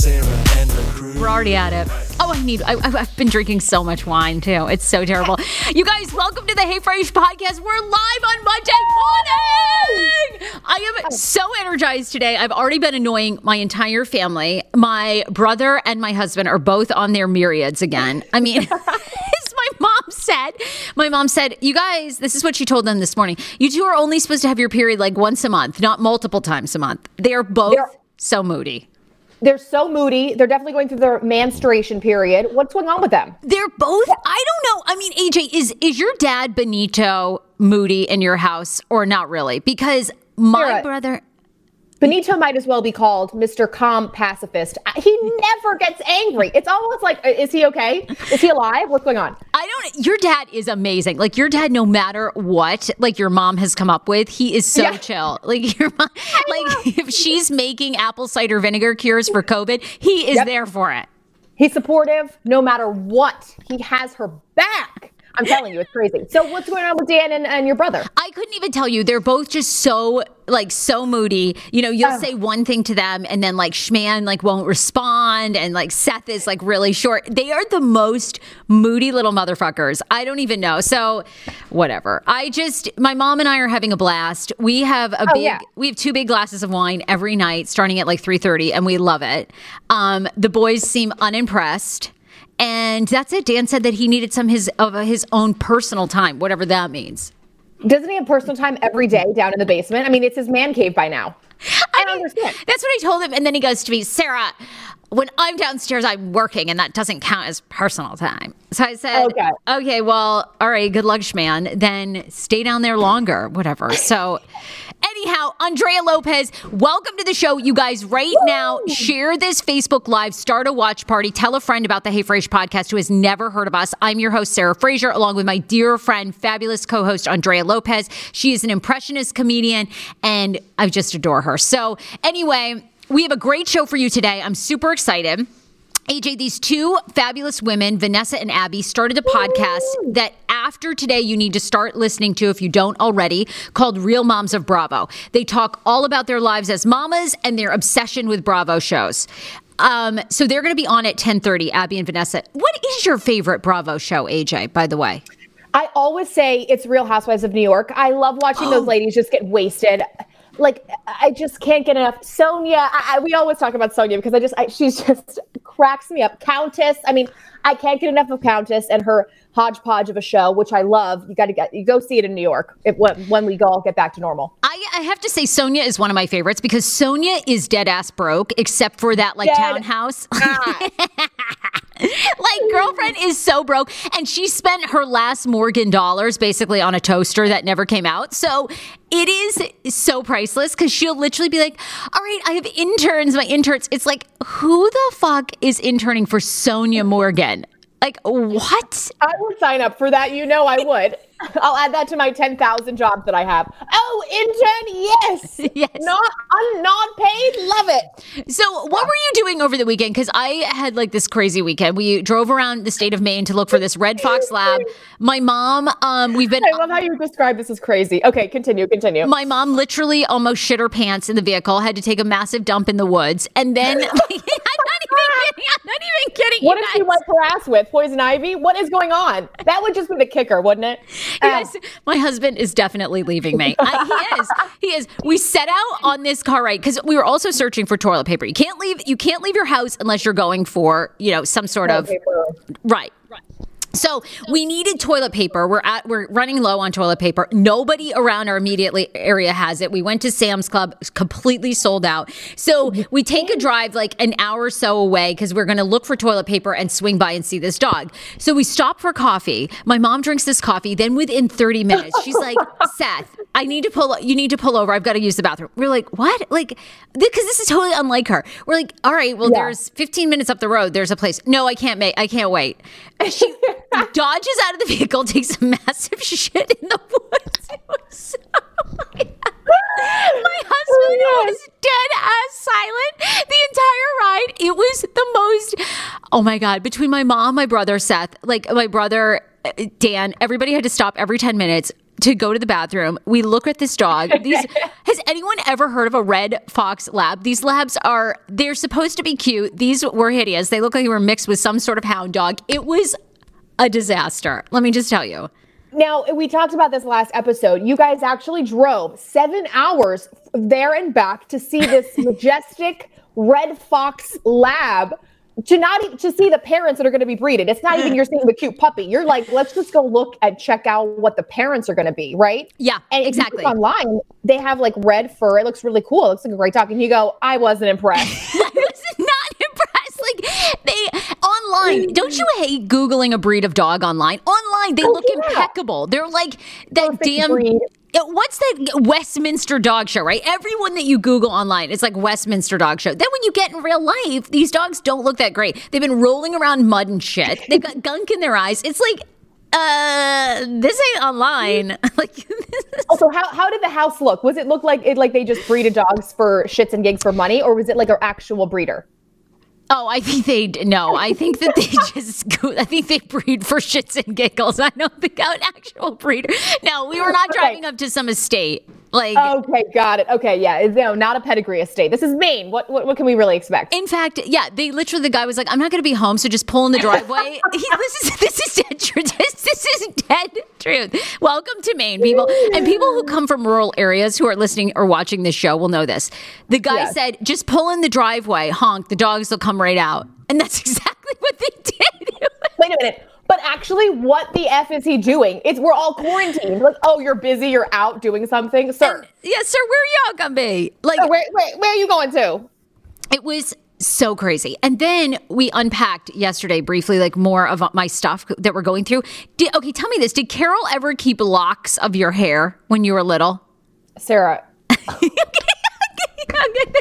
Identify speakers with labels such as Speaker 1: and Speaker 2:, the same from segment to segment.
Speaker 1: We're already at it. Oh, I need. I, I- I've been drinking so much wine too. It's so terrible. You guys, welcome to the Hey Frase podcast. We're live on Monday morning. I am oh. so energized today. I've already been annoying my entire family. My brother and my husband are both on their myriads again. I mean. My mom said, my mom said, you guys, this is what she told them this morning. You two are only supposed to have your period like once a month, not multiple times a month. They are both
Speaker 2: They're-
Speaker 1: so moody.
Speaker 2: They're so moody. They're definitely going through their menstruation period. What's going on with them?
Speaker 1: They're both. I don't know. I mean, AJ, is is your dad Benito moody in your house or not really? Because my
Speaker 2: Sarah.
Speaker 1: brother.
Speaker 2: Benito might as well be called Mr. Calm Pacifist. He never gets angry. It's almost like, uh, is he okay? Is he alive? What's going on?
Speaker 1: I don't. Your dad is amazing. Like your dad, no matter what, like your mom has come up with, he is so
Speaker 2: Yeah.
Speaker 1: chill. Like your mom, like if she's making apple cider vinegar cures for COVID, he is
Speaker 2: Yep.
Speaker 1: there for it.
Speaker 2: He's supportive no matter what. He has her back. I'm telling you, it's crazy. So what's going on with Dan and, and your brother?
Speaker 1: I couldn't even tell you. They're both just so like so moody. You know, you'll
Speaker 2: Oh.
Speaker 1: say one thing to them and then like Schman like won't respond and like Seth is like really short. They are the most moody little motherfuckers. I don't even know. So whatever. I just my mom and I are having a blast. We have a
Speaker 2: Oh,
Speaker 1: big
Speaker 2: yeah.
Speaker 1: we have two big glasses of wine every night starting at like 3:30 and we love it. Um the boys seem unimpressed. And that's it. Dan said that he needed some his of his own personal time, whatever that means.
Speaker 2: Doesn't he have personal time every day down in the basement? I mean, it's his man cave by now. I don't
Speaker 1: mean,
Speaker 2: understand.
Speaker 1: That's what I told him. And then he goes to me, Sarah, when I'm downstairs, I'm working, and that doesn't count as personal time. So I said,
Speaker 2: Okay.
Speaker 1: okay, well, all right, good luck, man. Then stay down there longer, whatever. So, anyhow, Andrea Lopez, welcome to the show. You guys, right now, share this Facebook Live, start a watch party, tell a friend about the Hey Frase podcast who has never heard of us. I'm your host, Sarah Fraser, along with my dear friend, fabulous co host, Andrea Lopez. She is an impressionist comedian, and I just adore her. So, anyway, we have a great show for you today. I'm super excited. AJ, these two fabulous women, Vanessa and Abby, started a podcast that after today, you need to start listening to, if you don't already, called Real Moms of Bravo. They talk all about their lives as mamas and their obsession with Bravo shows. Um, so they're going to be on at 10:30. Abby and Vanessa. What is your favorite Bravo show, AJ? By the way.
Speaker 2: I always say it's Real Housewives of New York. I love watching those ladies just get wasted. Like I just can't get enough. Sonja, I, I, we always talk about Sonja because I just I, she's just cracks me up. Countess, I mean, I can't get enough of Countess and her hodgepodge of a show, which I love. You got to get you go see it in New York if, when, we go all get back to normal.
Speaker 1: I, I have to say Sonja is one of my favorites because Sonja is dead ass broke except for that like
Speaker 2: Dead
Speaker 1: townhouse. like girlfriend is so broke and she spent her last Morgan dollars basically on a toaster that never came out. So it is so priceless because she'll literally be like, "All right, I have interns. My interns." It's like, who the fuck is interning for Sonja Morgan? Like what?
Speaker 2: I would sign up for that. You know I would. I'll add that to my 10,000 jobs that I have. Oh, intern, yes.
Speaker 1: Yes.
Speaker 2: Not, I'm not paid. Love it.
Speaker 1: So, what were you doing over the weekend? Because I had like this crazy weekend. We drove around the state of Maine to look for this red fox lab. My mom, um, we've been.
Speaker 2: I love how you describe this as crazy. Okay, continue, continue.
Speaker 1: My mom literally almost shit her pants in the vehicle. Had to take a massive dump in the woods, and then even kidding. I'm not even kidding.
Speaker 2: what
Speaker 1: you
Speaker 2: did she
Speaker 1: guys.
Speaker 2: wipe her ass with? Poison ivy? What is going on? That would just be the kicker, wouldn't it?
Speaker 1: You
Speaker 2: Um,
Speaker 1: guys, my husband is definitely leaving me. I, he is. He is. We set out on this car ride because we were also searching for toilet paper. You can't leave. You can't leave your house unless you're going for you know some sort of
Speaker 2: paper.
Speaker 1: Right. So we needed toilet paper. We're at we're running low on toilet paper. Nobody around our immediate area has it. We went to Sam's Club, completely sold out. So we take a drive like an hour or so away because we're going to look for toilet paper and swing by and see this dog. So we stop for coffee. My mom drinks this coffee. Then within 30 minutes, she's like, "Seth, I need to pull. You need to pull over. I've got to use the bathroom." We're like, "What?" Like, because this is totally unlike her. We're like, "All right, well,
Speaker 2: Yeah.
Speaker 1: there's 15 minutes up the road. There's a place. No, I can't make. I can't wait." She dodges out of the vehicle, takes a massive shit in the woods. So my husband
Speaker 2: Oh,
Speaker 1: was dead ass silent the entire ride. It was the most. Oh my god! Between my mom, my brother Seth, like my brother uh, Dan, everybody had to stop every ten minutes to go to the bathroom. We look at this dog. These has anyone ever heard of a red fox lab? These labs are they're supposed to be cute. These were hideous. They look like they were mixed with some sort of hound dog. It was a disaster. Let me just tell you.
Speaker 2: Now, we talked about this last episode. You guys actually drove seven hours there and back to see this majestic red fox lab. To not even to see the parents that are going to be breeded. It's not even you're seeing the cute puppy. You're like, let's just go look and check out what the parents are going to be, right?
Speaker 1: Yeah,
Speaker 2: And
Speaker 1: exactly.
Speaker 2: online, they have like red fur. It looks really cool. It looks like a great dog. And you go, I wasn't impressed.
Speaker 1: I was not impressed. Like they online, don't you hate googling a breed of dog online? Online, they look
Speaker 2: Oh, yeah.
Speaker 1: impeccable. They're like that
Speaker 2: Perfect
Speaker 1: damn.
Speaker 2: breed.
Speaker 1: What's that Westminster dog show, right? Everyone that you Google online, it's like Westminster dog show. Then when you get in real life, these dogs don't look that great. They've been rolling around mud and shit. They've got gunk in their eyes. It's like, uh, this ain't online. like,
Speaker 2: Also, how, how did the house look? Was it look like it like they just breeded dogs for shits and gigs for money, or was it like an actual breeder?
Speaker 1: Oh, I think they no. I think that they just go. I think they breed for shits and giggles. I don't think an actual breeder. No, we were not
Speaker 2: Okay.
Speaker 1: driving up to some estate. Like,
Speaker 2: Okay, got it. Okay, yeah, it's, no, not a pedigree estate. This is Maine. What what, what can we really expect?
Speaker 1: in fact, yeah, they literally the guy was like, "I'm not going to be home, so just pull in the driveway." he, this is this is dead truth. This, this is dead truth. Welcome to Maine, people, and people who come from rural areas who are listening or watching this show will know this. The guy
Speaker 2: Yes.
Speaker 1: said, "Just pull in the driveway, honk. The dogs will come right out," and that's exactly what they did.
Speaker 2: Wait a minute. But actually, what the f is he doing? It's we're all quarantined. Like, oh, you're busy. You're out doing something, sir.
Speaker 1: Yes, sir. Where y'all gonna be? Like
Speaker 2: where, where where are you going to?
Speaker 1: it was so crazy. And then we unpacked yesterday briefly, like more of my stuff that we're going through. Did, okay, tell me this: Did Carol ever keep locks of your hair when you were little?
Speaker 2: Sarah.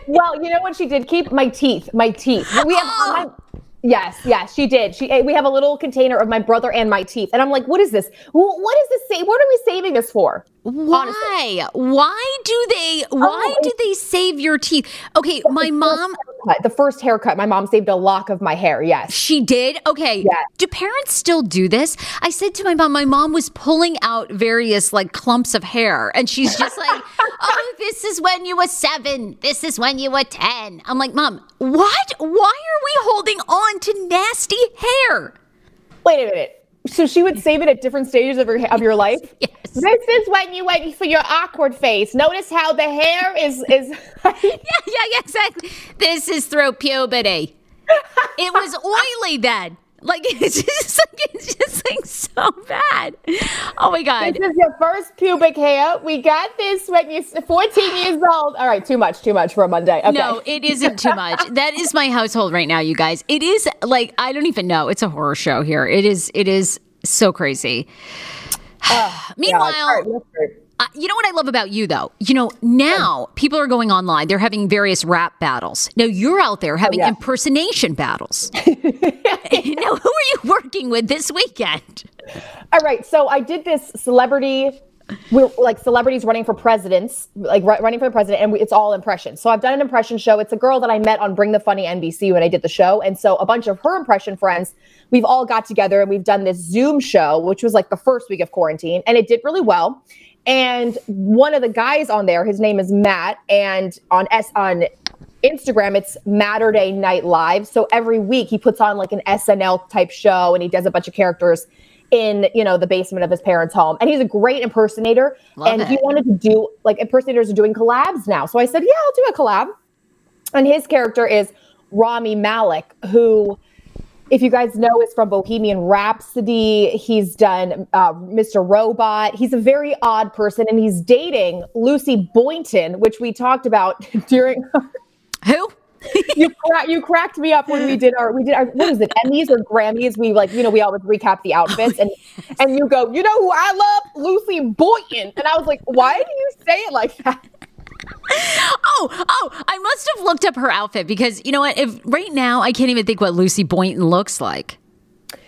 Speaker 2: Well, you know what she did keep? My teeth. My teeth. We have
Speaker 1: Oh.
Speaker 2: my, Yes, yes, she did. She we have a little container of my brother and my teeth. And I'm like, what is this? What is this what are we saving this for?
Speaker 1: Why? Why do they? Why
Speaker 2: Oh,
Speaker 1: did they save your teeth? Okay, my mom.
Speaker 2: Haircut. The first haircut, my mom saved a lock of my hair. Yes.
Speaker 1: She did? Okay.
Speaker 2: Yes.
Speaker 1: Do parents still do this? I said to my mom, my mom was pulling out various like clumps of hair and she's just like, oh, this is when you were seven. This is when you were 10. I'm like, mom, what? Why are we holding on to nasty hair?
Speaker 2: Wait a minute. So she would save it at different stages of your of your life.
Speaker 1: Yes.
Speaker 2: This is when you wait for your awkward face. Notice how the hair is is.
Speaker 1: Yeah, yeah, yeah, exactly. This is through puberty. It was oily then. Like it's just like it's just like so bad. Oh my god.
Speaker 2: This is your first pubic hair. We got this when you're 14 years old. All right, too much, too much for a Monday. Okay.
Speaker 1: No, it isn't too much. that is my household right now, you guys. It is like I don't even know. It's a horror show here. It is. It is so crazy. Meanwhile,
Speaker 2: Yeah, all right, that's great.
Speaker 1: uh, you know what I love about you, though? You know, now people are going online. They're having various rap battles. Now you're out there having
Speaker 2: yeah.
Speaker 1: impersonation battles. now, who are you working with this weekend?
Speaker 2: All right, so I did this celebrity. We're like celebrities running for presidents, like ru- running for the president, and we, it's all impressions. So I've done an impression show. It's a girl that I met on Bring the Funny NBC when I did the show, and so a bunch of her impression friends, we've all got together and we've done this Zoom show, which was like the first week of quarantine, and it did really well. And one of the guys on there, his name is Matt, and on S on Instagram, it's Matterday Night Live. So every week he puts on like an SNL type show and he does a bunch of characters in, you know, the basement of his parents' home. And he's a great impersonator.
Speaker 1: Love
Speaker 2: and he wanted to do like impersonators are doing collabs now. So I said, yeah, I'll do a collab. And his character is Rami Malek, who, if you guys know, is from Bohemian Rhapsody. He's done uh, Mr. Robot. He's a very odd person, and he's dating Lucy Boynton, which we talked about during.
Speaker 1: Who?
Speaker 2: you, cra- you cracked me up when we did our we did our what was it Emmys or Grammys? We like you know we always recap the outfits and and you go you know who I love Lucy Boynton and I was like why do you say it like that?
Speaker 1: Oh, oh, I must have looked up her outfit because you know what? If right now I can't even think what Lucy Boynton looks like.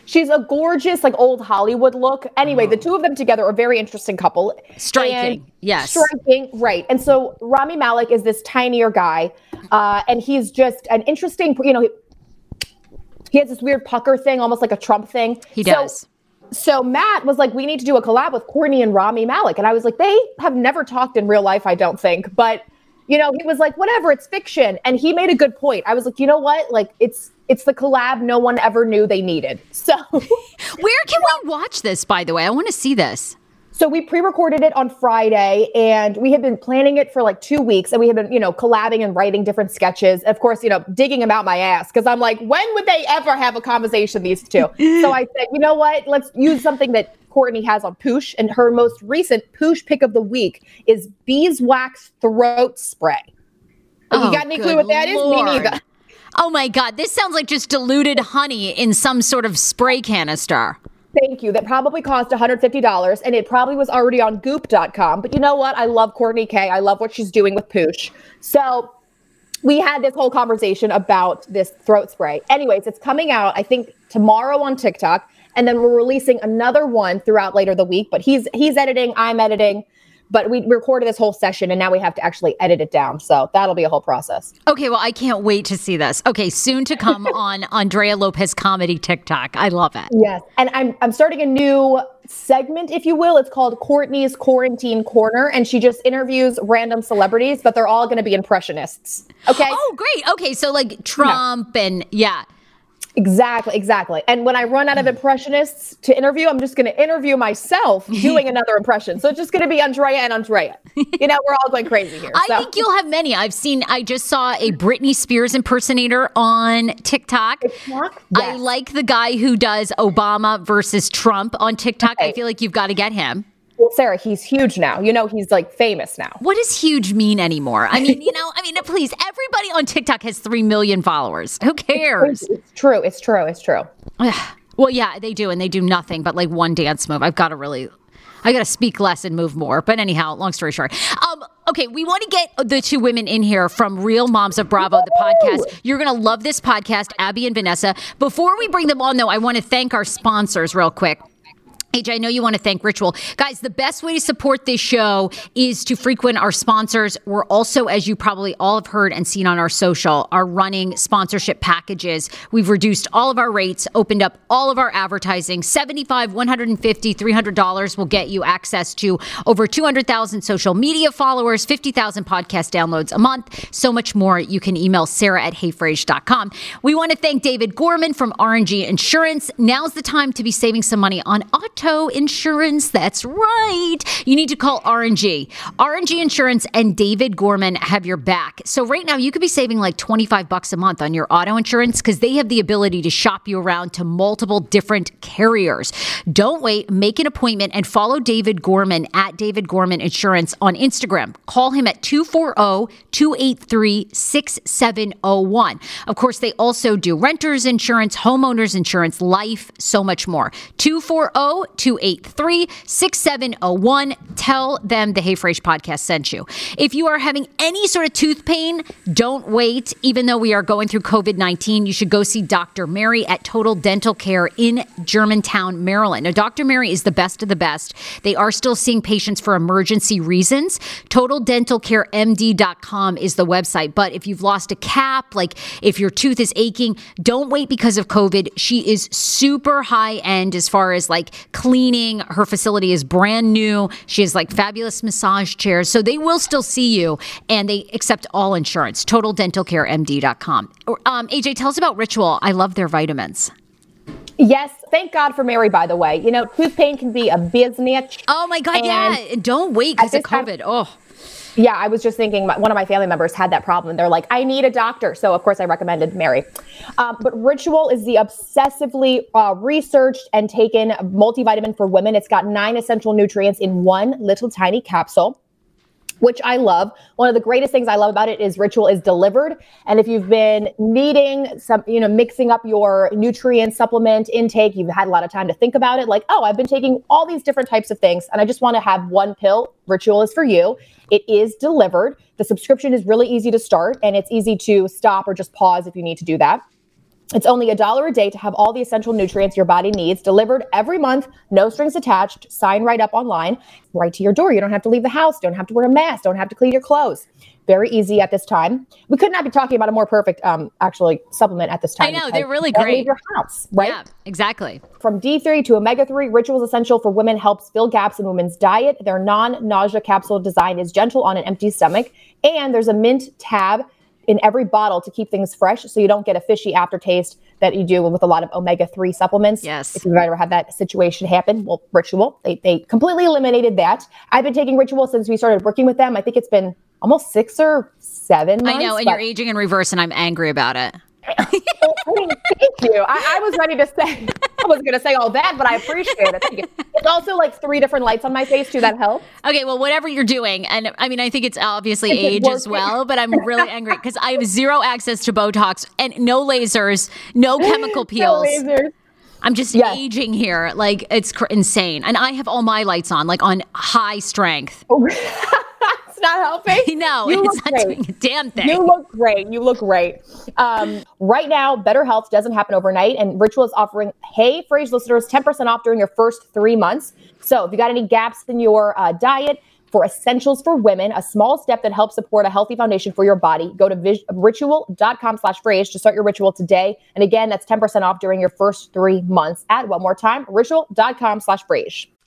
Speaker 2: She's a gorgeous, like old Hollywood look. Anyway, the two of them together are a very interesting couple.
Speaker 1: Striking,
Speaker 2: And-
Speaker 1: yes.
Speaker 2: Striking, right. And so Rami Malek is this tinier guy, uh, and he's just an interesting, you know, he, he has this weird pucker thing, almost like a Trump thing.
Speaker 1: He
Speaker 2: So-
Speaker 1: does.
Speaker 2: So Matt was like, we need to do a collab with Courtney and Rami Malek. And I was like, they have never talked in real life, I don't think. But, you know, he was like, whatever, it's fiction. And he made a good point. I was like, you know what? Like, it's it's the collab no one ever knew they needed. So
Speaker 1: Where can we watch this? By the way, I want to see this.
Speaker 2: So we pre-recorded it on Friday and we had been planning it for like two weeks and we had been, you know, collabing and writing different sketches. Of course, you know, digging them out my ass because I'm like, when would they ever have a conversation, these two? so I said, you know what? Let's use something that Courtney has on Poosh. And her most recent Poosh pick of the week is beeswax throat spray.
Speaker 1: Oh,
Speaker 2: you got any clue what that is?
Speaker 1: Lord.
Speaker 2: Me neither.
Speaker 1: Oh my God, this sounds like just diluted honey in some sort of spray canister.
Speaker 2: Thank you. That probably cost $150 and it probably was already on goop.com. But you know what? I love Courtney K. I love what she's doing with Poosh. So we had this whole conversation about this throat spray. Anyways, it's coming out, I think, tomorrow on TikTok. And then we're releasing another one throughout later the week. But he's he's editing, I'm editing. But we recorded this whole session and now we have to actually edit it down. So that'll be a whole process.
Speaker 1: Okay, well, I can't wait to see this. Okay, soon to come on Andrea Lopez Comedy TikTok. I love it.
Speaker 2: Yes. And I'm I'm starting a new segment, if you will. It's called Courtney's Quarantine Corner. And she just interviews random celebrities, but they're all gonna be impressionists. Okay.
Speaker 1: Oh, great. Okay, so like Trump and yeah.
Speaker 2: Exactly, exactly. And when I run out of hmm. impressionists to interview, I'm just gonna interview myself doing another impression. So it's just gonna be Andrea and Andrea. You know, we're all going crazy here.
Speaker 1: I
Speaker 2: so.
Speaker 1: think you'll have many. I've seen, I just saw a Britney Spears impersonator on TikTok.
Speaker 2: TikTok?
Speaker 1: I like the guy who does Obama versus Trump on TikTok. I feel like you've got to get him.
Speaker 2: Well, Sarah, he's huge now. You know, he's like famous now.
Speaker 1: What does huge mean anymore? I mean, you know, I mean, please, everybody on TikTok has 3 million followers. Who cares?
Speaker 2: It's true. It's true. It's true.
Speaker 1: well, yeah, they do. And they do nothing but like one dance move. I've got to really, I got to speak less and move more. But anyhow, long story short. Um, okay, we want to get the two women in here from Real Moms of Bravo, the podcast. You're going to love this podcast, Abby and Vanessa. Before we bring them on, though, I want to thank our sponsors real quick. AJ, I know you want to thank Ritual. Guys, the best way to support this show is to frequent our sponsors. We're also, as you probably all have heard and seen on our social, are running sponsorship packages. We've reduced all of our rates, opened up all of our advertising. $75, $150, $300 will get you access to over 200,000 social media followers, 50,000 podcast downloads a month, so much more. You can email sarah at heyfrase.com. We want to thank David Gorman from R&G Insurance. Now's the time to be saving some money on auto insurance. That's right. You need to call R&G. R&G Insurance and David Gorman have your back. So right now you could be saving like 25 bucks a month on your auto insurance because they have the ability to shop you around to multiple different carriers. Don't wait, make an appointment and follow David Gorman at David Gorman Insurance on Instagram. Call him at 240-283-6701. Of course, they also do renters insurance, homeowners insurance, life, so much more. 240 283 6701. Tell them the Hey Frase podcast sent you. If you are having any sort of tooth pain, don't wait. Even though we are going through COVID 19, you should go see Dr. Mary at Total Dental Care in Germantown, Maryland. Now, Dr. Mary is the best of the best. They are still seeing patients for emergency reasons. TotalDentalCareMD.com is the website. But if you've lost a cap, like if your tooth is aching, don't wait because of COVID. She is super high end as far as like cleaning. Her facility is brand new. She has like fabulous massage chairs. So they will still see you and they accept all insurance. TotalDentalCareMD.com. Um, AJ, tell us about Ritual. I love their vitamins.
Speaker 2: Yes, thank God for Mary, by the way. You know, tooth pain can be a business.
Speaker 1: Oh my God, yeah. Don't wait because of COVID. Time, oh.
Speaker 2: Yeah, I was just thinking one of my family members had that problem. They're like, I need a doctor. So, of course, I recommended Mary. Um, but Ritual is the obsessively uh, researched and taken multivitamin for women. It's got nine essential nutrients in one little tiny capsule which I love. One of the greatest things I love about it is Ritual is delivered. And if you've been needing some, you know, mixing up your nutrient supplement intake, you've had a lot of time to think about it, like, oh, I've been taking all these different types of things and I just want to have one pill. Ritual is for you. It is delivered. The subscription is really easy to start and it's easy to stop or just pause if you need to do that. It's only a dollar a day to have all the essential nutrients your body needs delivered every month, no strings attached, sign right up online, right to your door. You don't have to leave the house, don't have to wear a mask, don't have to clean your clothes. Very easy at this time. We could not be talking about a more perfect, um, actually, supplement at this time.
Speaker 1: I know they're really great.
Speaker 2: Leave your house, right? Yeah,
Speaker 1: exactly.
Speaker 2: From D3 to omega 3, Rituals Essential for Women helps fill gaps in women's diet. Their non nausea capsule design is gentle on an empty stomach, and there's a mint tab in every bottle to keep things fresh so you don't get a fishy aftertaste that you do with a lot of omega 3 supplements.
Speaker 1: Yes.
Speaker 2: If you've ever had that situation happen, well, Ritual, they, they completely eliminated that. I've been taking Ritual since we started working with them. I think it's been almost six or seven months.
Speaker 1: I know, and you're aging in reverse, and I'm angry about it.
Speaker 2: Thank you. I, I, was ready to say, I wasn't going to say all that, but I appreciate it. Thank you. It's also like three different lights on my face too. That helps.
Speaker 1: Okay, well, whatever you're doing, and I mean, I think it's obviously age as well, but I'm really angry because I have zero access to Botox and no lasers, no chemical peels. no lasers. I'm just yes. aging here. Like it's cr- insane. And I have all my lights on, like on high strength.
Speaker 2: not helping.
Speaker 1: no, you it's not great. doing a damn thing.
Speaker 2: You look great. You look great. Um, right now, better health doesn't happen overnight, and Ritual is offering Hey Frase listeners 10% off during your first three months. So if you got any gaps in your uh, diet, for essentials for women, a small step that helps support a healthy foundation for your body. Go to vis- ritual.com slash frase to start your ritual today. And again, that's 10% off during your first three months. At one more time, ritual.com slash frase.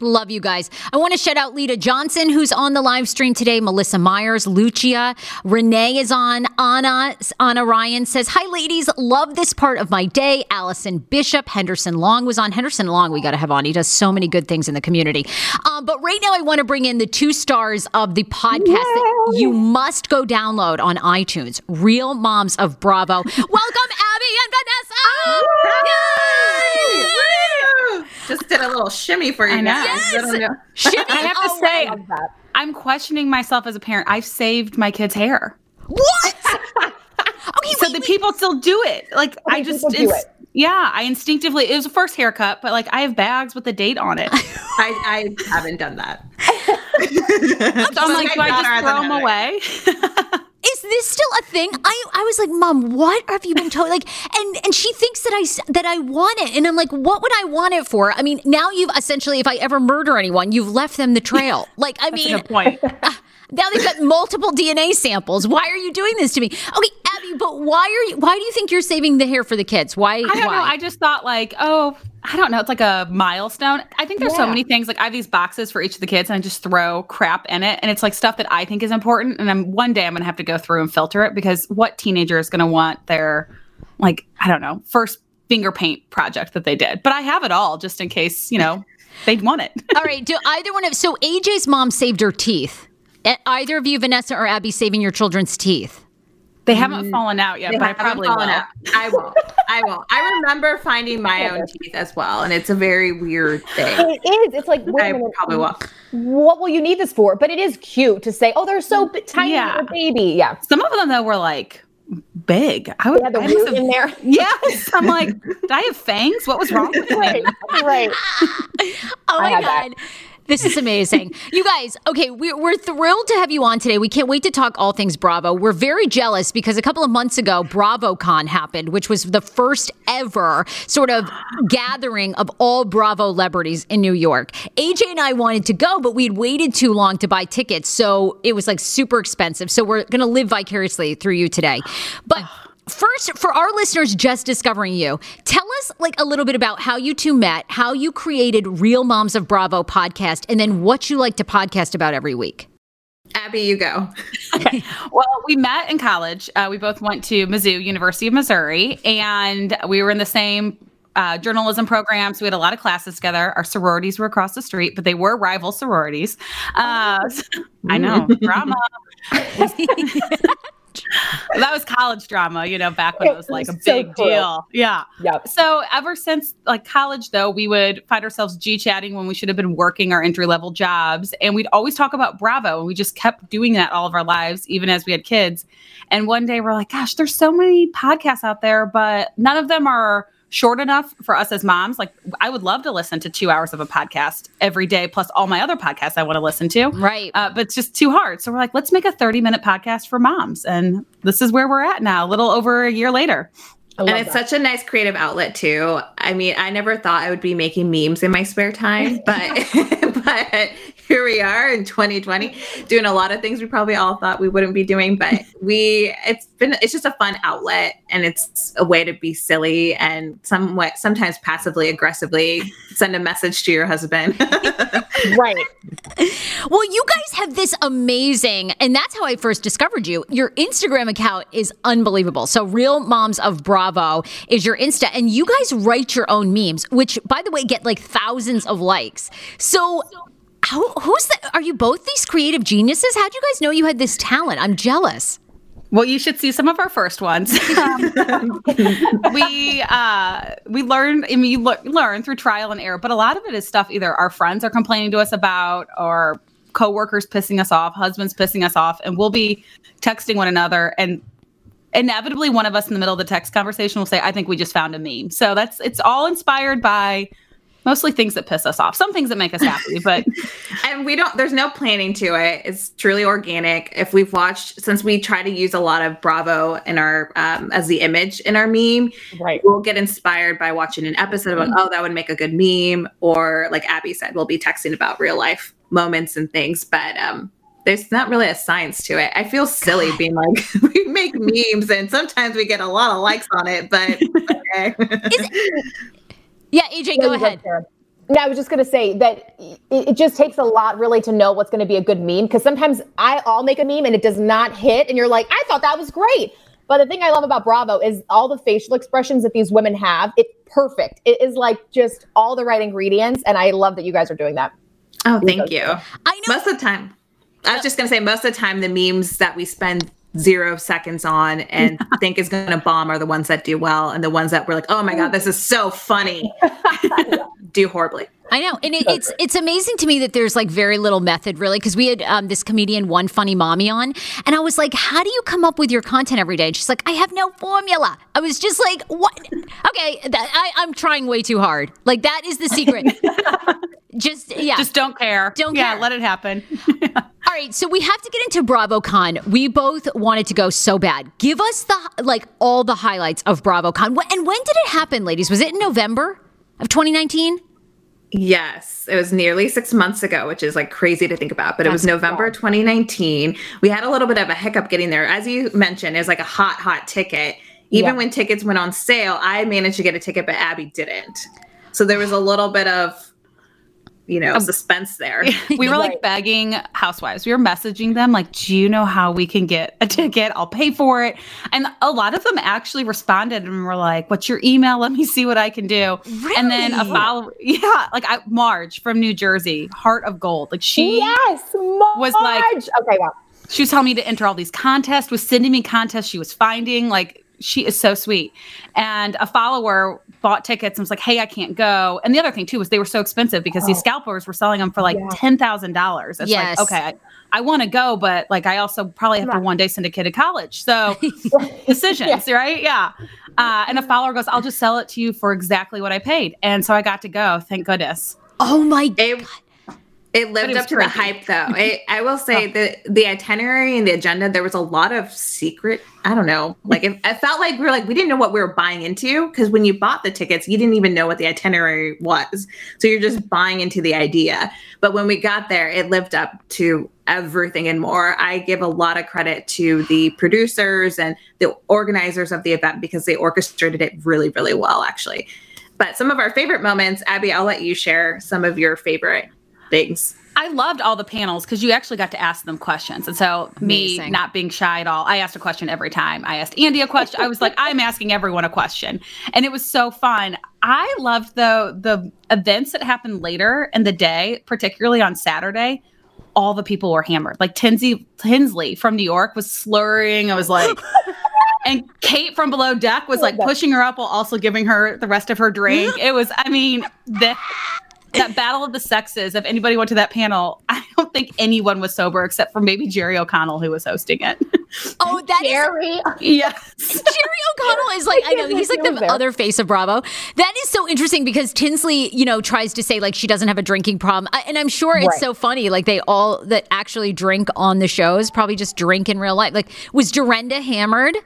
Speaker 1: Love you guys. I want to shout out Lita Johnson, who's on the live stream today. Melissa Myers, Lucia, Renee is on. Anna, Anna Ryan says, Hi, ladies. Love this part of my day. Allison Bishop, Henderson Long was on. Henderson Long, we got to have on. He does so many good things in the community. Um, but right now, I want to bring in the two stars of the podcast Yay! that you must go download on iTunes Real Moms of Bravo. Welcome, Abby and Vanessa.
Speaker 3: Yay! Just did a little shimmy for you guys.
Speaker 1: Yes.
Speaker 3: I,
Speaker 1: shimmy.
Speaker 4: I have to say, I'm questioning myself as a parent. I've saved my kid's hair.
Speaker 1: What?
Speaker 4: okay, so wait, the wait. people still do it. Like okay, I just, do it. yeah, I instinctively. It was a first haircut, but like I have bags with the date on it.
Speaker 3: I, I haven't done that.
Speaker 4: so I'm like, do I just throw them away?
Speaker 1: Is this still a thing? I, I was like, Mom, what have you been told? Like, and and she thinks that I that I want it, and I'm like, what would I want it for? I mean, now you've essentially, if I ever murder anyone, you've left them the trail. Like, I
Speaker 4: That's
Speaker 1: mean,
Speaker 4: point.
Speaker 1: Now they've got multiple DNA samples. Why are you doing this to me? Okay, Abby, but why are you? Why do you think you're saving the hair for the kids? Why?
Speaker 4: I don't
Speaker 1: why?
Speaker 4: know. I just thought like, oh, I don't know. It's like a milestone. I think there's so many things. Like I have these boxes for each of the kids, and I just throw crap in it, and it's like stuff that I think is important. And I'm one day I'm gonna have to go through and filter it because what teenager is gonna want their like I don't know first finger paint project that they did? But I have it all just in case you know they'd want it.
Speaker 1: All right. Do either one of so AJ's mom saved her teeth. Either of you, Vanessa or Abby, saving your children's teeth.
Speaker 4: They haven't mm, fallen out yet,
Speaker 3: They
Speaker 4: but I probably will.
Speaker 3: fallen out. I won't. I won't. I remember finding my own teeth as well, and it's a very weird thing.
Speaker 2: It is. It's like, wait
Speaker 3: I
Speaker 2: a minute,
Speaker 3: probably won't.
Speaker 2: what will you need this for? But it is cute to say, oh, they're so b- tiny,
Speaker 4: Yeah.
Speaker 2: little baby. Yeah.
Speaker 4: Some of them though were like big. I would
Speaker 2: They had the root
Speaker 4: have-
Speaker 2: in there.
Speaker 4: Yes, I'm like, did I have fangs? What was wrong with me?
Speaker 2: right. Right.
Speaker 1: Oh my
Speaker 2: god. that.
Speaker 1: This is amazing. you guys, okay, we're, we're thrilled to have you on today. We can't wait to talk all things Bravo. We're very jealous because a couple of months ago, BravoCon happened, which was the first ever sort of gathering of all Bravo celebrities in New York. AJ and I wanted to go, but we'd waited too long to buy tickets. So it was like super expensive. So we're going to live vicariously through you today. But First, for our listeners just discovering you, tell us like a little bit about how you two met, how you created Real Moms of Bravo podcast, and then what you like to podcast about every week.
Speaker 3: Abby, you go.
Speaker 4: Well, we met in college. Uh, we both went to Mizzou, University of Missouri, and we were in the same uh, journalism program. So we had a lot of classes together. Our sororities were across the street, but they were rival sororities. Uh, I know drama. that was college drama, you know, back when it was like a
Speaker 2: So
Speaker 4: big
Speaker 2: cool.
Speaker 4: deal. Yeah.
Speaker 2: Yep.
Speaker 4: So ever since like college, though, we would find ourselves G chatting when we should have been working our entry level jobs, and we'd always talk about Bravo, and we just kept doing that all of our lives, even as we had kids. And one day we're like, "Gosh, there's so many podcasts out there, but none of them are." Short enough for us as moms. Like, I would love to listen to two hours of a podcast every day, plus all my other podcasts I want to listen to.
Speaker 1: Right.
Speaker 4: Uh, but it's just too hard. So we're like, let's make a 30 minute podcast for moms. And this is where we're at now, a little over a year later.
Speaker 3: And it's
Speaker 2: that.
Speaker 3: such a nice creative outlet too. I mean, I never thought I would be making memes in my spare time, but but here we are in 2020 doing a lot of things we probably all thought we wouldn't be doing, but we it's been it's just a fun outlet and it's a way to be silly and somewhat sometimes passively aggressively send a message to your husband.
Speaker 2: right.
Speaker 1: Well, you guys have this amazing, and that's how I first discovered you. Your Instagram account is unbelievable. So, Real Moms of Bravo is your Insta, and you guys write your own memes, which, by the way, get like thousands of likes. So, how, who's the? Are you both these creative geniuses? How'd you guys know you had this talent? I'm jealous.
Speaker 4: Well, you should see some of our first ones. Um, we uh, we learn, I mean, you le- learn through trial and error, but a lot of it is stuff either our friends are complaining to us about, or coworkers pissing us off, husbands pissing us off, and we'll be texting one another, and inevitably one of us in the middle of the text conversation will say, "I think we just found a meme." So that's it's all inspired by mostly things that piss us off, some things that make us happy, but
Speaker 3: and we don't there's no planning to it it's truly organic if we've watched since we try to use a lot of bravo in our um, as the image in our meme
Speaker 2: Right.
Speaker 3: we'll get inspired by watching an episode about oh that would make a good meme or like abby said we'll be texting about real life moments and things but um there's not really a science to it. I feel silly being like we make memes and sometimes we get a lot of likes on it, but okay.
Speaker 1: Yeah, AJ, go ahead.
Speaker 2: No, I was just going to say that it, it just takes a lot really to know what's going to be a good meme because sometimes I, I'll make a meme and it does not hit, and you're like, I thought that was great. But the thing I love about Bravo is all the facial expressions that these women have. It's perfect. It is like just all the right ingredients, and I love that you guys are doing that.
Speaker 3: Oh, thank you.
Speaker 1: I know.
Speaker 3: Most of the time, I was just gonna say, most of the time, the memes that we spend zero seconds on and think is gonna bomb are the ones that do well, and the ones that we're like, oh my god, this is so funny, do horribly.
Speaker 1: I know, and it, it's it's amazing to me that there's like very little method really because we had um, this comedian one funny mommy on, and I was like, how do you come up with your content every day? And she's like, I have no formula. I was just like, what? Okay, that, I, I'm trying way too hard. Like that is the secret. just yeah.
Speaker 4: just don't care.
Speaker 1: Don't
Speaker 4: yeah,
Speaker 1: care.
Speaker 4: let it happen.
Speaker 1: All right, so we have to get into BravoCon. We both wanted to go so bad. Give us the like all the highlights of BravoCon. Wh- And when did it happen, ladies? Was it in November of 2019?
Speaker 3: Yes, it was nearly six months ago, which is like crazy to think about. But it was
Speaker 1: That's
Speaker 3: November 2019. We had a little bit of a hiccup getting there. As you mentioned, it was like a hot, hot ticket. Even
Speaker 2: Yeah.
Speaker 3: when tickets went on sale, I managed to get a ticket, but Abby didn't. So there was a little bit of, you know, suspense there.
Speaker 4: we were like
Speaker 2: Right.
Speaker 4: begging housewives. We were messaging them like, "Do you know how we can get a ticket? I'll pay for it." And a lot of them actually responded and were like, "What's your email? Let me see what I can do." Really? And then a yeah, like I, Marge from New Jersey, Heart of Gold. Like she
Speaker 2: yes, Marge.
Speaker 4: was like-
Speaker 2: okay, wow.
Speaker 4: she was telling me to enter all these contests, was sending me contests she was finding. Like she is so sweet. And a follower bought tickets and was like, "Hey, I can't go." And the other thing too was they were so expensive because these
Speaker 2: Oh.
Speaker 4: scalpers were selling them for like
Speaker 2: Yeah.
Speaker 4: ten thousand dollars. It's
Speaker 1: Yes.
Speaker 4: like, okay, I, I want to go, but like I also probably have to one day send a kid to college. So decisions, right? Yeah. Uh, and a follower goes, "I'll just sell it to you for exactly what I paid," and so I got to go. Thank goodness.
Speaker 1: Oh my
Speaker 3: It, it lived
Speaker 4: it
Speaker 3: up to the hype, though. It, I will say that the itinerary and the agenda, there was a lot of secret. I don't know. Like, it, it felt like we were like, we didn't know what we were buying into because when you bought the tickets, you didn't even know what the itinerary was. So you're just buying into the idea. But when we got there, it lived up to everything and more. I give a lot of credit to the producers and the organizers of the event because they orchestrated it really, really well, actually. But some of our favorite moments, Abby, I'll let you share some of your favorite things.
Speaker 4: I loved all the panels because you actually got to ask them questions. And so, me not being shy at all, I asked a question every time. I asked Andy a question. I was like, I'm asking everyone a question. And it was so fun. I loved the the events that happened later in the day, particularly on Saturday. All the people were hammered. Like Tinsley, Tinsley from New York was slurring. I was like, and Kate from Below Deck was like pushing her up while also giving her the rest of her drink. It was, I mean, the that battle of the sexes. If anybody went to that panel, I don't think anyone was sober except for maybe Jerry O'Connell who was hosting it.
Speaker 1: Oh, that is
Speaker 2: Jerry.
Speaker 4: yes.
Speaker 1: Jerry O'Connell is like I know he's like the other face of Bravo. That is so interesting because Tinsley, you know, tries to say like she doesn't have a drinking problem, I- and I'm sure it's
Speaker 2: Right.
Speaker 1: so funny. Like they all that actually drink on the shows probably just drink in real life. Like was Dorinda hammered?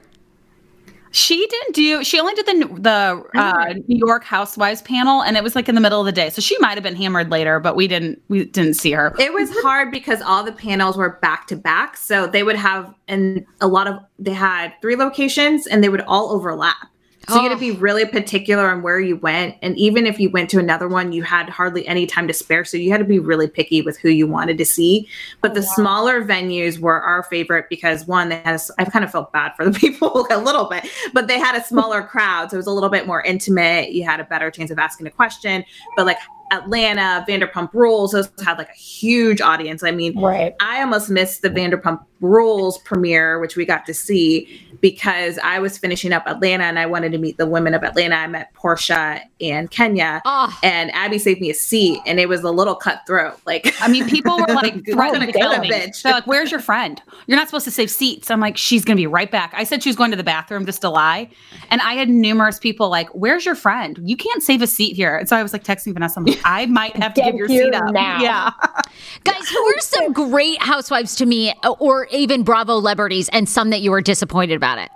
Speaker 4: She didn't do. She only did the the uh, New York Housewives panel, and it was like in the middle of the day. So she might have been hammered later, but we didn't. We didn't see her.
Speaker 3: It was hard because all the panels were back to back. So they would have, and a lot of, they had three locations and they would all overlap. So you had
Speaker 1: Oh.
Speaker 3: to be really particular on where you went. And even if you went to another one, you had hardly any time to spare. So you had to be really picky with who you wanted to see. But oh, the smaller venues were our favorite because one, they had, a, I kind of felt bad for the people a little bit, but they had a smaller crowd. So it was a little bit more intimate. You had a better chance of asking a question. But like Atlanta, Vanderpump Rules, those had like a huge audience. I mean,
Speaker 2: Right.
Speaker 3: I almost missed the Vanderpump Rules premiere, which we got to see because I was finishing up Atlanta and I wanted to meet the women of Atlanta. I met Porsha and Kenya,
Speaker 1: Oh,
Speaker 3: and Abby saved me a seat, and it was a little cutthroat. Like,
Speaker 4: I mean, people were like threatening to
Speaker 3: Go
Speaker 4: kill
Speaker 3: to
Speaker 4: me.
Speaker 3: bitch.
Speaker 4: They're like, "Where's your friend? You're not supposed to save seats." I'm like, "She's gonna be right back." I said she was going to the bathroom just to lie, and I had numerous people like, "Where's your friend? You can't save a seat here." And so I was like texting Vanessa, I'm like, "I might have to give your
Speaker 2: here
Speaker 4: seat up."
Speaker 2: now.
Speaker 4: Yeah.
Speaker 1: guys, who are some great housewives to me, or even Bravo celebrities, and some that you were disappointed about it?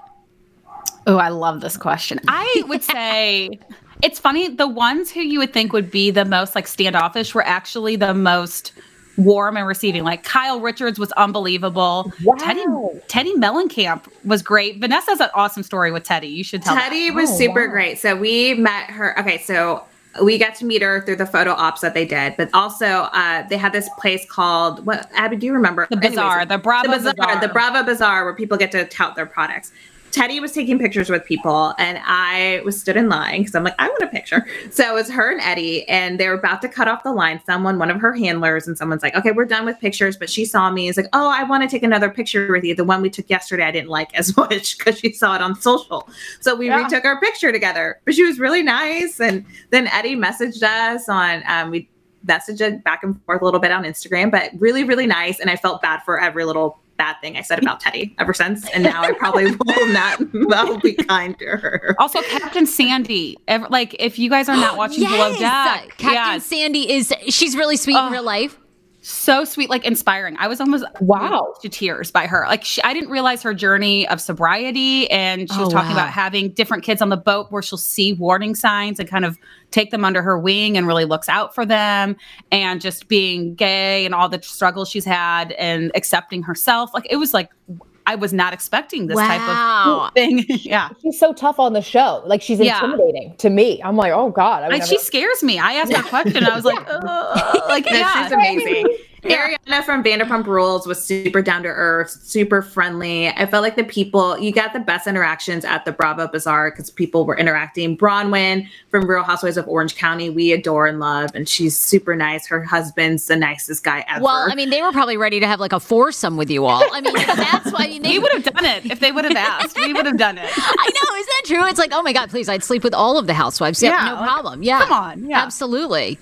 Speaker 4: Oh, I love this question. I would say it's funny. The ones who you would think would be the most like standoffish were actually the most warm and receiving. Like Kyle Richards was unbelievable.
Speaker 2: Wow.
Speaker 4: Teddi Teddi Mellencamp was great. Vanessa has an awesome story with Teddi. You should tell. that.
Speaker 3: Teddi was
Speaker 2: Oh,
Speaker 3: super
Speaker 2: wow.
Speaker 3: great. So we met her. Okay, so we got to meet her through the photo ops that they did, but also uh, they had this place called what? Abby, do you remember?
Speaker 4: The Bazaar, the Bravo
Speaker 3: the bazaar,
Speaker 4: Bazaar.
Speaker 3: the Bravo Bazaar, where people get to tout their products. Teddi was taking pictures with people, and I was stood in line because I'm like, I want a picture. So it was her and Eddie, and they were about to cut off the line. Someone, one of her handlers, and someone's like, "Okay, we're done with pictures." But she saw me. Is like, "Oh, I want to take another picture with you." The one we took yesterday, I didn't like as much because she saw it on social. So we
Speaker 4: Yeah.
Speaker 3: retook our picture together. But she was really nice. And then Eddie messaged us on. Um, we messaged it back and forth a little bit on Instagram, but really, really nice. And I felt bad for every little bad thing I said about Teddi ever since. And now I probably will not will be kind to her.
Speaker 4: Also, Captain Sandy. Ever, like, if you guys are not watching Below Deck,
Speaker 1: Captain
Speaker 4: yeah,
Speaker 1: Sandy is she's really sweet
Speaker 4: Oh.
Speaker 1: in real life.
Speaker 4: So sweet, like inspiring. I was almost
Speaker 2: Wow.
Speaker 4: to tears by her. Like she, I didn't realize her journey of sobriety, and she was
Speaker 1: Oh,
Speaker 4: talking
Speaker 1: wow.
Speaker 4: about having different kids on the boat where she'll see warning signs and kind of take them under her wing and really looks out for them, and just being gay and all the struggles she's had and accepting herself. Like it was like I was not expecting this
Speaker 1: Wow.
Speaker 4: type of thing. yeah.
Speaker 2: She's so tough on the show. Like she's
Speaker 4: Yeah.
Speaker 2: intimidating to me. I'm like, oh god. I would never-
Speaker 4: she scares me. I asked a question. I was like, like yeah.
Speaker 3: she's amazing. Ariana from Vanderpump Rules was super down to earth, super friendly. I felt like the people, you got the best interactions at the Bravo Bazaar because people were interacting. Braunwyn from Real Housewives of Orange County, we adore and love, and she's super nice. Her husband's the nicest guy ever.
Speaker 1: Well, I mean, they were probably ready to have like a foursome with you all. I mean, that's why I mean, they
Speaker 4: we would have done it if they would have asked. We would have done it.
Speaker 1: I know, is that true? It's like, oh my God, please, I'd sleep with all of the housewives. Yeah,
Speaker 4: Yeah,
Speaker 1: no
Speaker 4: like,
Speaker 1: problem. Yeah.
Speaker 4: come on, yeah.
Speaker 1: Absolutely.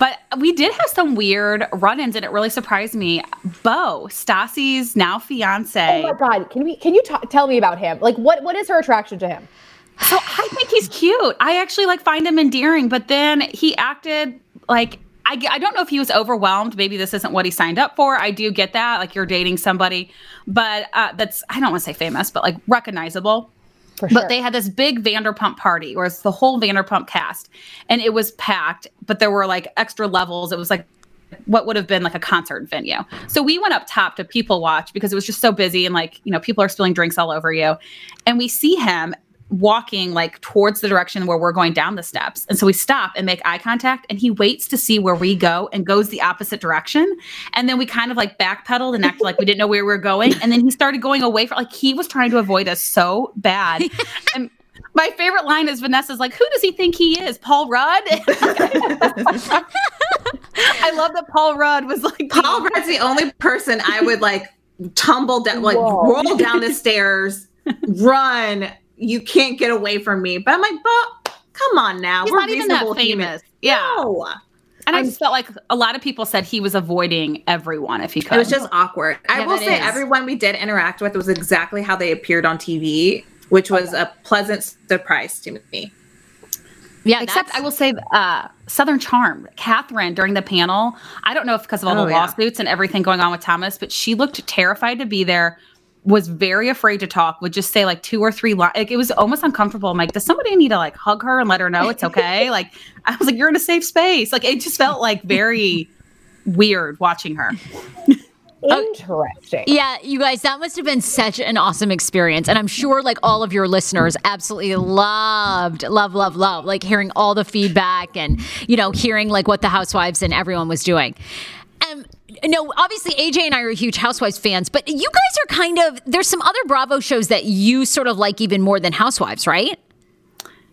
Speaker 4: But we did have some weird run-ins, and it really surprised me. Beau, Stassi's now fiance.
Speaker 2: Oh my god! Can we? Can you ta- tell me about him? Like, what? What is her attraction to him?
Speaker 4: So I think he's cute. I actually like find him endearing, but then he acted like I, I don't know if he was overwhelmed. Maybe this isn't what he signed up for. I do get that, like you're dating somebody, but uh, that's I don't want to say famous, but like recognizable.
Speaker 2: For sure.
Speaker 4: But they had this big Vanderpump party, where it's the whole Vanderpump cast, and it was packed. But there were like extra levels. It was like what would have been like a concert venue. So we went up top to people watch because it was just so busy and like, you know, people are spilling drinks all over you. And we see him walking like towards the direction where we're going down the steps. And so we stop and make eye contact and he waits to see where we go and goes the opposite direction. And then we kind of like backpedaled and acted like we didn't know where we were going. And then he started going away from like he was trying to avoid us so bad. And my favorite line is Vanessa's like, who does he think he is? Paul Rudd? I love that Paul Rudd was like
Speaker 3: Paul Rudd's the only person I would like tumble down, like
Speaker 2: Whoa.
Speaker 3: roll down the stairs, run. You can't get away from me. But I'm like, but come on now.
Speaker 4: He's
Speaker 3: We're
Speaker 4: not even that famous.
Speaker 3: humans.
Speaker 4: Yeah.
Speaker 3: No.
Speaker 4: And I just felt like a lot of people said he was avoiding everyone if he could.
Speaker 3: It was just awkward. I will say
Speaker 1: is.
Speaker 3: everyone we did interact with was exactly how they appeared on TV, which was a pleasant surprise to me.
Speaker 1: Yeah.
Speaker 4: Except I will say, uh, Southern Charm, Kathryn during the panel. I don't know if because of all
Speaker 3: Oh,
Speaker 4: the
Speaker 3: yeah.
Speaker 4: lawsuits and everything going on with Thomas, but she looked terrified to be there. Was very afraid to talk. Would just say like two or three lines. Like it was almost uncomfortable. I'm like, does somebody need to like hug her and let her know it's okay? like I was like, you're in a safe space. Like it just felt like very weird watching her.
Speaker 2: Oh, Interesting.
Speaker 1: Yeah, you guys, that must have been such an awesome experience. And I'm sure like all of your listeners absolutely loved, love, love, love, like hearing all the feedback and, you know, hearing like what the housewives and everyone was doing. No, obviously AJ and I are huge Housewives fans, but you guys are kind of there's some other Bravo shows that you sort of like even more than Housewives, right?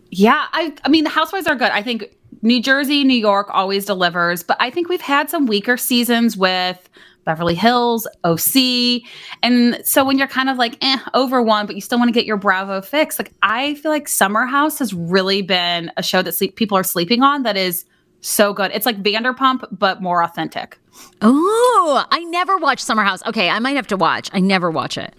Speaker 4: Yeah, I I mean the housewives are good. I think New Jersey, New York always delivers, but I think we've had some weaker seasons with Beverly Hills, OC. And so when you're kind of like eh, over one, but you still want to get your Bravo fix, like I feel like Summer House has really been a show that sleep, people are sleeping on that is so good. It's like Vanderpump, but more authentic.
Speaker 1: Oh, I never watched Summer House. Okay, I might have to watch. I never watch it.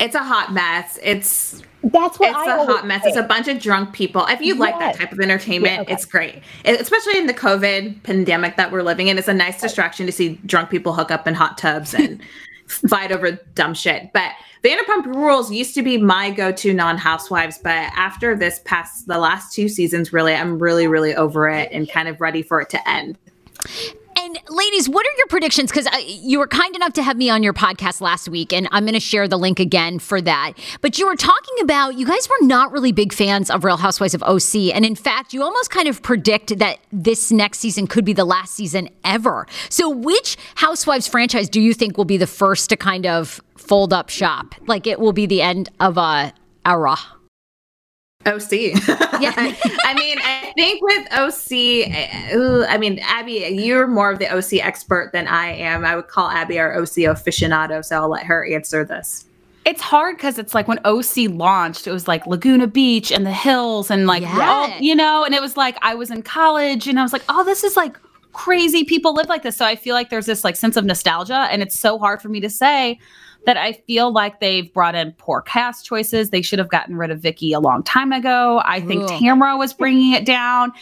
Speaker 3: It's a hot mess. It's
Speaker 2: That's what
Speaker 3: it's
Speaker 2: I
Speaker 3: a hot mess. It's a bunch of drunk people. If you like that type of entertainment,
Speaker 2: Yeah, okay.
Speaker 3: it's great. It- especially in the COVID pandemic that we're living in. It's a nice distraction to see drunk people hook up in hot tubs and fight over dumb shit. But Vanderpump Rules used to be my go-to non-housewives, but after this past the last two seasons, really, I'm really, really over it and kind of ready for it to end.
Speaker 1: And ladies, what are your predictions? Because you were kind enough to have me on your podcast last week, and I'm going to share the link again for that. But you were talking about you guys were not really big fans of Real Housewives of OC, and in fact, you almost kind of predict that this next season could be the last season ever. So, which Housewives franchise do you think will be the first to kind of fold up shop? Like it will be the end of uh, a era.
Speaker 3: OC. Yeah. I mean, I think with OC, uh, ooh, I mean, Abby, you're more of the OC expert than I am. I would call Abby our OC aficionado, so I'll let her answer this.
Speaker 4: It's hard because it's like when OC launched, it was like Laguna Beach and the hills and like
Speaker 1: Yeah.
Speaker 4: all, you know, and it was like I was in college and I was like, oh, this is like crazy people live like this. So I feel like there's this like sense of nostalgia, and it's so hard for me to say that I feel like they've brought in poor cast choices. They should have gotten rid of Vicki a long time ago. I think
Speaker 1: Ugh.
Speaker 4: Tamara was bringing it down.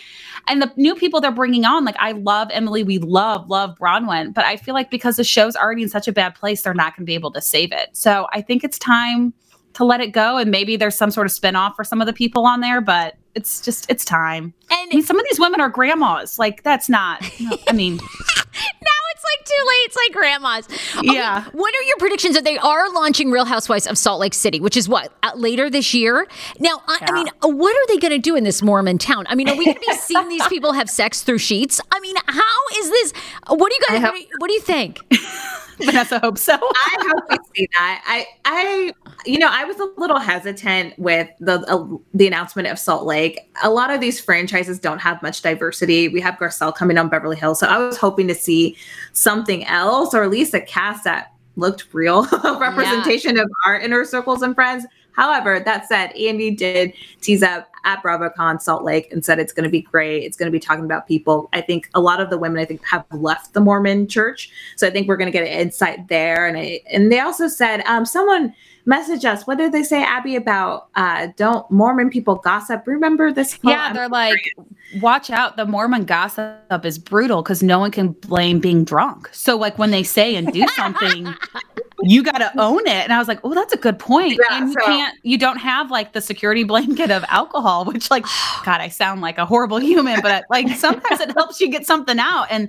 Speaker 4: And the new people they're bringing on, like I love Emily, we love, love Braunwyn, but I feel like because the show's already in such a bad place, they're not going to be able to save it. So I think it's time to let it go. And maybe there's some sort of spinoff for some of the people on there, but it's just, it's time. I mean,
Speaker 1: And
Speaker 4: some of these women are grandmas. Like that's not, no, I mean,
Speaker 1: now it's like too late. It's like grandma's. Okay,
Speaker 4: Yeah.
Speaker 1: What are your predictions that they are launching Real Housewives of Salt Lake City, which is what uh, later this year? Now, I, I mean, uh, what are they going to do in this Mormon town? I mean, are we going to be seeing these people have sex through sheets? I mean, how is this? What do you guys? What do you, what do you think?
Speaker 4: Vanessa hopes so.
Speaker 3: I hope we see that. I, I, you know, I was a little hesitant with the uh, the announcement of Salt Lake. A lot of these franchises don't have much diversity. We have Garcelle coming on Beverly Hills, so I was hoping to see something else, or at least a cast that looked real, representation of our inner circles and friends. However, that said, Andy did tease up at BravoCon Salt Lake and said it's going to be great. It's going to be talking about people. I think a lot of the women I think have left the Mormon Church, so I think we're going to get an insight there. And I, and they also said um, someone message us. What did they say, Abby, about uh, don't Mormon people gossip? Remember this?
Speaker 4: Yeah,
Speaker 3: I'm
Speaker 4: they're like, watch out. The Mormon gossip is brutal because no one can blame being drunk. So, like, when they say and do something, you got to own it. And I was like, oh, that's a good point.
Speaker 3: Yeah,
Speaker 4: and you
Speaker 3: so-
Speaker 4: can't, you don't have like the security blanket of alcohol, which, like, God, I sound like a horrible human, but like sometimes it helps you get something out. And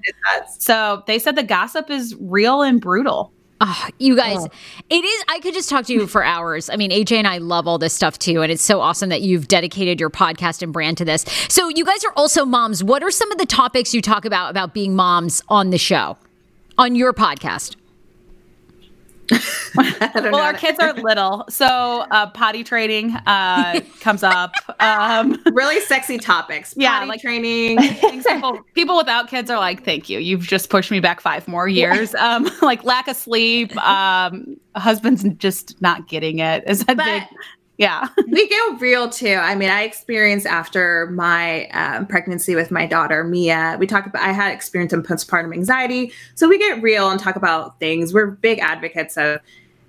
Speaker 4: so they said the gossip is real and brutal.
Speaker 1: Oh, you guys, oh. it is. I could just talk to you for hours. I mean, AJ and I love all this stuff too. And it's so awesome that you've dedicated your podcast and brand to this. So, you guys are also moms. What are some of the topics you talk about about being moms on the show, on your podcast?
Speaker 4: Well, our kids are little. So uh, potty training uh, comes up. Um,
Speaker 3: really sexy topics.
Speaker 4: Yeah,
Speaker 3: Potty
Speaker 4: like-
Speaker 3: training.
Speaker 4: people, people without kids are like, thank you. You've just pushed me back five more years. Um, like lack of sleep. Um, husband's just not getting it. Is that
Speaker 3: But-
Speaker 4: big? Yeah.
Speaker 3: we get real too. I mean, I experienced after my um, pregnancy with my daughter Mia. We talk about I had experience in postpartum anxiety, so we get real and talk about things. We're big advocates of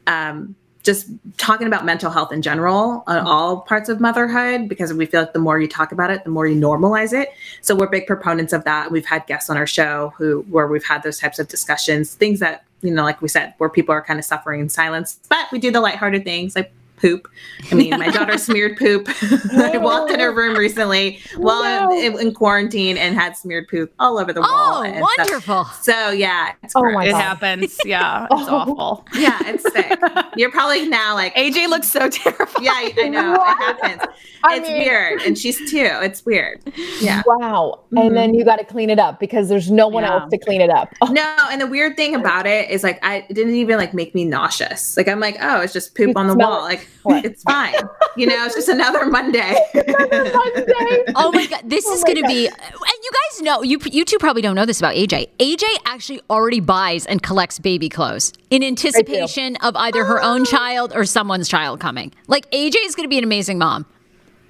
Speaker 3: um, just talking about mental health in general on all parts of motherhood because we feel like the more you talk about it, the more you normalize it. So we're big proponents of that. We've had guests on our show who where we've had those types of discussions, things that you know, like we said, where people are kind of suffering in silence. But we do the lighthearted things like poop. I mean, my daughter smeared poop. I walked in her room recently while
Speaker 2: No.
Speaker 3: in, in quarantine and had smeared poop all over the oh, wall.
Speaker 1: Oh,
Speaker 3: and stuff.
Speaker 1: wonderful.
Speaker 3: So yeah, it's
Speaker 2: Oh
Speaker 3: gross.
Speaker 2: my
Speaker 4: It happens. Yeah. It's
Speaker 2: Oh.
Speaker 4: awful.
Speaker 3: yeah, it's sick. You're probably now like,
Speaker 4: AJ looks so terrified.
Speaker 3: yeah, I I know
Speaker 2: What?
Speaker 3: it happens.
Speaker 2: I
Speaker 3: it's
Speaker 2: mean-
Speaker 3: weird, and she's two. It's weird. Yeah.
Speaker 2: Wow. And mm-hmm. then you got to clean it up because there's no one
Speaker 4: Yeah.
Speaker 2: else to clean it up. Oh,
Speaker 3: No, and the weird thing about it is like I it didn't even like make me nauseous. Like I'm like, oh, it's just poop
Speaker 2: You
Speaker 3: on the wall.
Speaker 2: it.
Speaker 3: Like
Speaker 2: What?
Speaker 3: it's fine. You know, it's just another Monday.
Speaker 2: Monday.
Speaker 1: Oh my god, this
Speaker 2: Oh
Speaker 1: is going to be. And you guys know, you you two probably don't know this about AJ. AJ actually already buys and collects baby clothes in anticipation of either her own child or someone's child coming. Like AJ is going to be an amazing mom.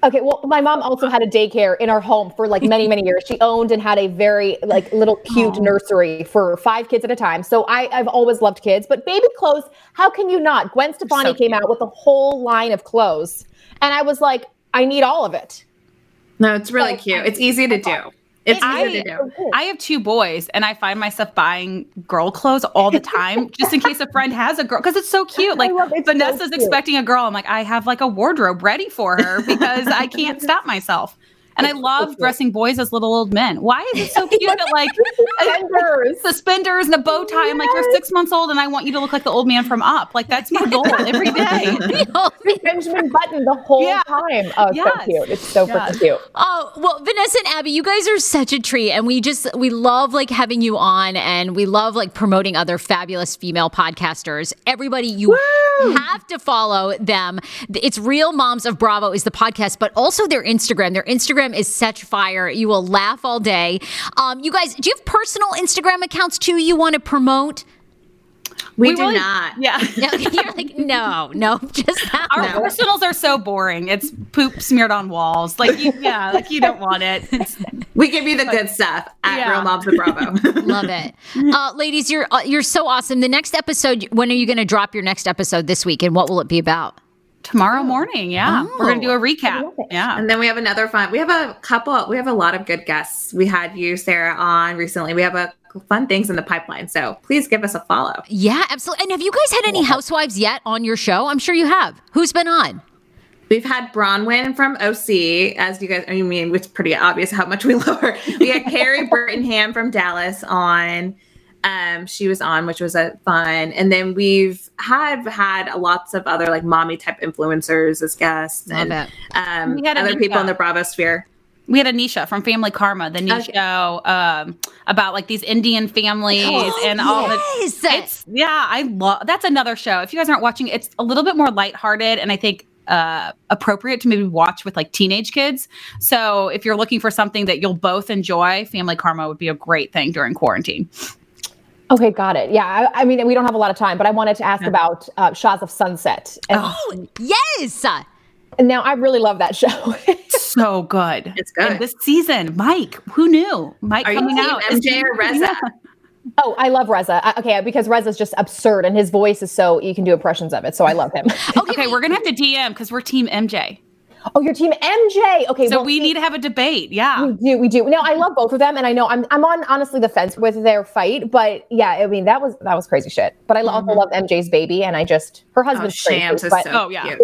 Speaker 2: Okay, well, my mom also had a daycare in our home for like many, many years. She owned and had a very like little cute nursery for five kids at a time. So I, I've always loved kids, but baby clothes, how can you not? Gwen Stefani
Speaker 4: So
Speaker 2: came out with a whole line of clothes, and I was like, I need all of it.
Speaker 3: no, it's really cute. It's easy to do. It's
Speaker 4: I-
Speaker 3: easy to do.
Speaker 4: Oh, I have two boys, and I find myself buying girl clothes all the time, just in case a friend has a girl, because it's so cute. Like
Speaker 2: love- it's so cute.
Speaker 4: expecting a girl, I'm like, I have like a wardrobe ready for her because I can't stop myself. And I love
Speaker 2: cute.
Speaker 4: dressing boys as little old men. Why is it so cute that like
Speaker 2: Suspenders.
Speaker 4: suspenders and a bow tie? I'm like, you're six months old, and I want you to look like the old man from Up. Like that's my goal every day.
Speaker 2: Benjamin Button the whole
Speaker 4: Yeah.
Speaker 2: time. Oh, it's
Speaker 4: Yes.
Speaker 2: so cute. It's so
Speaker 4: Yes.
Speaker 2: freaking cute.
Speaker 1: Oh, well, Vanessa and Abby, you guys are such a treat. And we just, we love like having you on and we love like promoting other fabulous female podcasters. Everybody, you have to follow them. It's Real Moms of Bravo is the podcast, but also their Instagram. Their Instagram is such fire. You will laugh all day. Um, you guys, do you have personal Instagram accounts too you want to promote?
Speaker 3: We,
Speaker 4: We
Speaker 3: do
Speaker 4: really-
Speaker 3: not.
Speaker 4: Yeah.
Speaker 1: No, You're like, no, no, just that.
Speaker 4: Our
Speaker 3: No.
Speaker 4: personals are so boring. It's poop smeared on walls. Like, you, yeah, like you don't want it. It's-
Speaker 3: We give you the good stuff at
Speaker 4: Yeah.
Speaker 3: Real Moms of Bravo.
Speaker 1: Love it, uh, ladies. You're uh, you're so awesome. The next episode. When are you going to drop your next episode this week, and what will it be about?
Speaker 4: Tomorrow oh. morning. Yeah. We're going to do a
Speaker 2: oh.
Speaker 4: recap. Yeah.
Speaker 3: and then we have another fun. We have a couple. We have a lot of good guests. We had you, Sarah, on recently. We have a fun things in the pipeline. So please give us a follow.
Speaker 1: Yeah, absolutely. And have you guys had any housewives yet on your show? I'm sure you have. Who's been on?
Speaker 3: We've had Braunwyn from OC, as you guys, I mean, it's pretty obvious how much we love her. We had Kary Brittingham from Dallas on. Um, she was on, which was a fun. And then we've had had lots of other like mommy type influencers as guests
Speaker 1: Love
Speaker 3: and
Speaker 1: it.
Speaker 3: um,
Speaker 4: We had
Speaker 3: other people in the Bravo sphere.
Speaker 4: We had Anisha from Family Karma, the new
Speaker 3: Okay.
Speaker 4: show um, about like these Indian families
Speaker 1: Oh,
Speaker 4: and all the. It's yeah, I love. That's another show. If you guys aren't watching, it's a little bit more lighthearted and I think uh, appropriate to maybe watch with like teenage kids. So if you're looking for something that you'll both enjoy, Family Karma would be a great thing during quarantine.
Speaker 2: Okay, got it. Yeah, I, I mean, we don't have a lot of time, but I wanted to ask about uh, Shahs of Sunset. And,
Speaker 1: Oh, yes.
Speaker 2: now I really love that show.
Speaker 4: So good.
Speaker 3: It's good.
Speaker 4: And this season, Mike. Who knew? Mike
Speaker 3: Are
Speaker 4: coming
Speaker 3: team
Speaker 4: out.
Speaker 3: MJ or Reza?
Speaker 2: oh, I love Reza. I, okay, because Reza's just absurd, and his voice is so you can do impressions of it. So I love him.
Speaker 4: Okay, we're gonna have to DM because we're Team MJ.
Speaker 2: Oh, your team MJ. Okay,
Speaker 4: So
Speaker 2: well,
Speaker 4: we
Speaker 2: see,
Speaker 4: need to have a debate. Yeah.
Speaker 2: We do, we do. No, I love both of them, and I know I'm I'm on honestly the fence with their fight, but yeah, I mean that was that was crazy shit. But I also mm-hmm. love MJ's baby, and I just her
Speaker 3: Oh,
Speaker 2: husband's
Speaker 3: Shams
Speaker 2: crazy,
Speaker 3: is
Speaker 2: but,
Speaker 3: so
Speaker 4: Oh, yeah.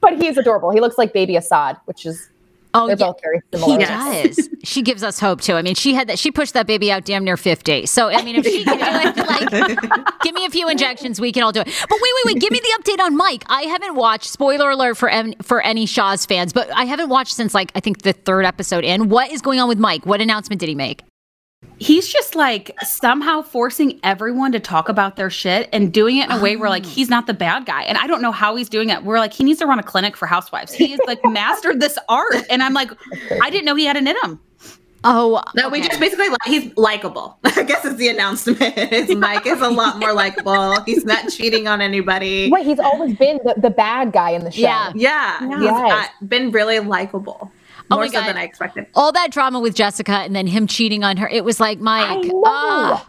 Speaker 2: but he's adorable. He looks like baby Assad, which is
Speaker 1: Oh,
Speaker 2: they're
Speaker 1: yeah.
Speaker 2: both very
Speaker 1: He
Speaker 2: similar.
Speaker 3: Yes.
Speaker 1: does. she gives us hope too. I mean, she had that. She pushed that baby out damn near fifty. So I mean, if she can do it, like, give me a few injections, we can all do it. But wait, wait, wait. Give me the update on Mike. I haven't watched. Spoiler alert for em- for any Shahs fans, but I haven't watched since like I think the third episode in. What is going on with Mike? What announcement did he make?
Speaker 4: He's just like somehow forcing everyone to talk about their shit and doing it in a way where like he's not the bad guy. And I don't know how he's doing it. We're like, he needs to run a clinic for housewives. He has like mastered this art. And I'm like, I didn't know he had it in him.
Speaker 1: Oh,
Speaker 3: No, we just basically like he's likable. I guess is the announcement. Is Mike is a lot more likable. He's not cheating on anybody.
Speaker 2: Wait, he's always been the, the bad guy in the show.
Speaker 1: Yeah.
Speaker 3: Yeah, he's
Speaker 2: Yes.
Speaker 3: uh, been really likable.
Speaker 1: Oh
Speaker 3: More
Speaker 1: my
Speaker 3: so
Speaker 1: God.
Speaker 3: than I expected.
Speaker 1: all that drama with Jessica and then him cheating on her. It was like Mike. ah,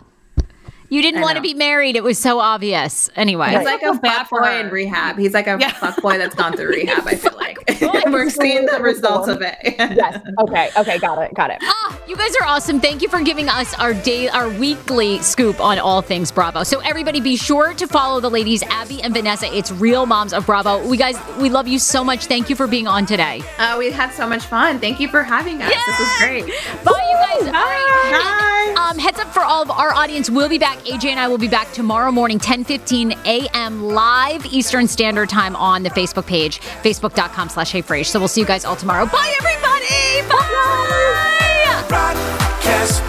Speaker 1: you didn't want to be married. It was so obvious. Anyway.
Speaker 3: He's like a
Speaker 4: feel bad
Speaker 3: fuck boy
Speaker 4: her.
Speaker 3: in rehab. He's like a
Speaker 4: Yeah.
Speaker 3: fuck boy that's gone through rehab. I feel like we're seeing the results of it.
Speaker 2: Yes. Okay. Okay. Got it. Got it.
Speaker 1: Ah, you guys are awesome. Thank you for giving us our day, our weekly scoop on all things Bravo. So everybody, be sure to follow the ladies, Abby and Vanessa. It's Real Moms of Bravo. We guys, we love you so much. Thank you for being on today.
Speaker 3: Uh, we had so much fun. Thank you for having us. This was great.
Speaker 1: Bye, you guys. All right.
Speaker 3: Bye.
Speaker 1: Um, heads up for all of our audience. We'll be back. AJ and I will be back tomorrow morning, 10:15 a.m. live Eastern Standard Time on the Facebook page, facebook.com slash heyfrase. So we'll see you guys all tomorrow. Bye, everybody. Bye.
Speaker 5: Broadcast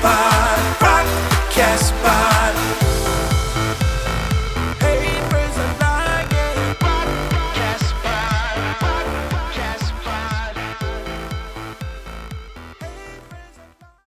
Speaker 5: broadcast.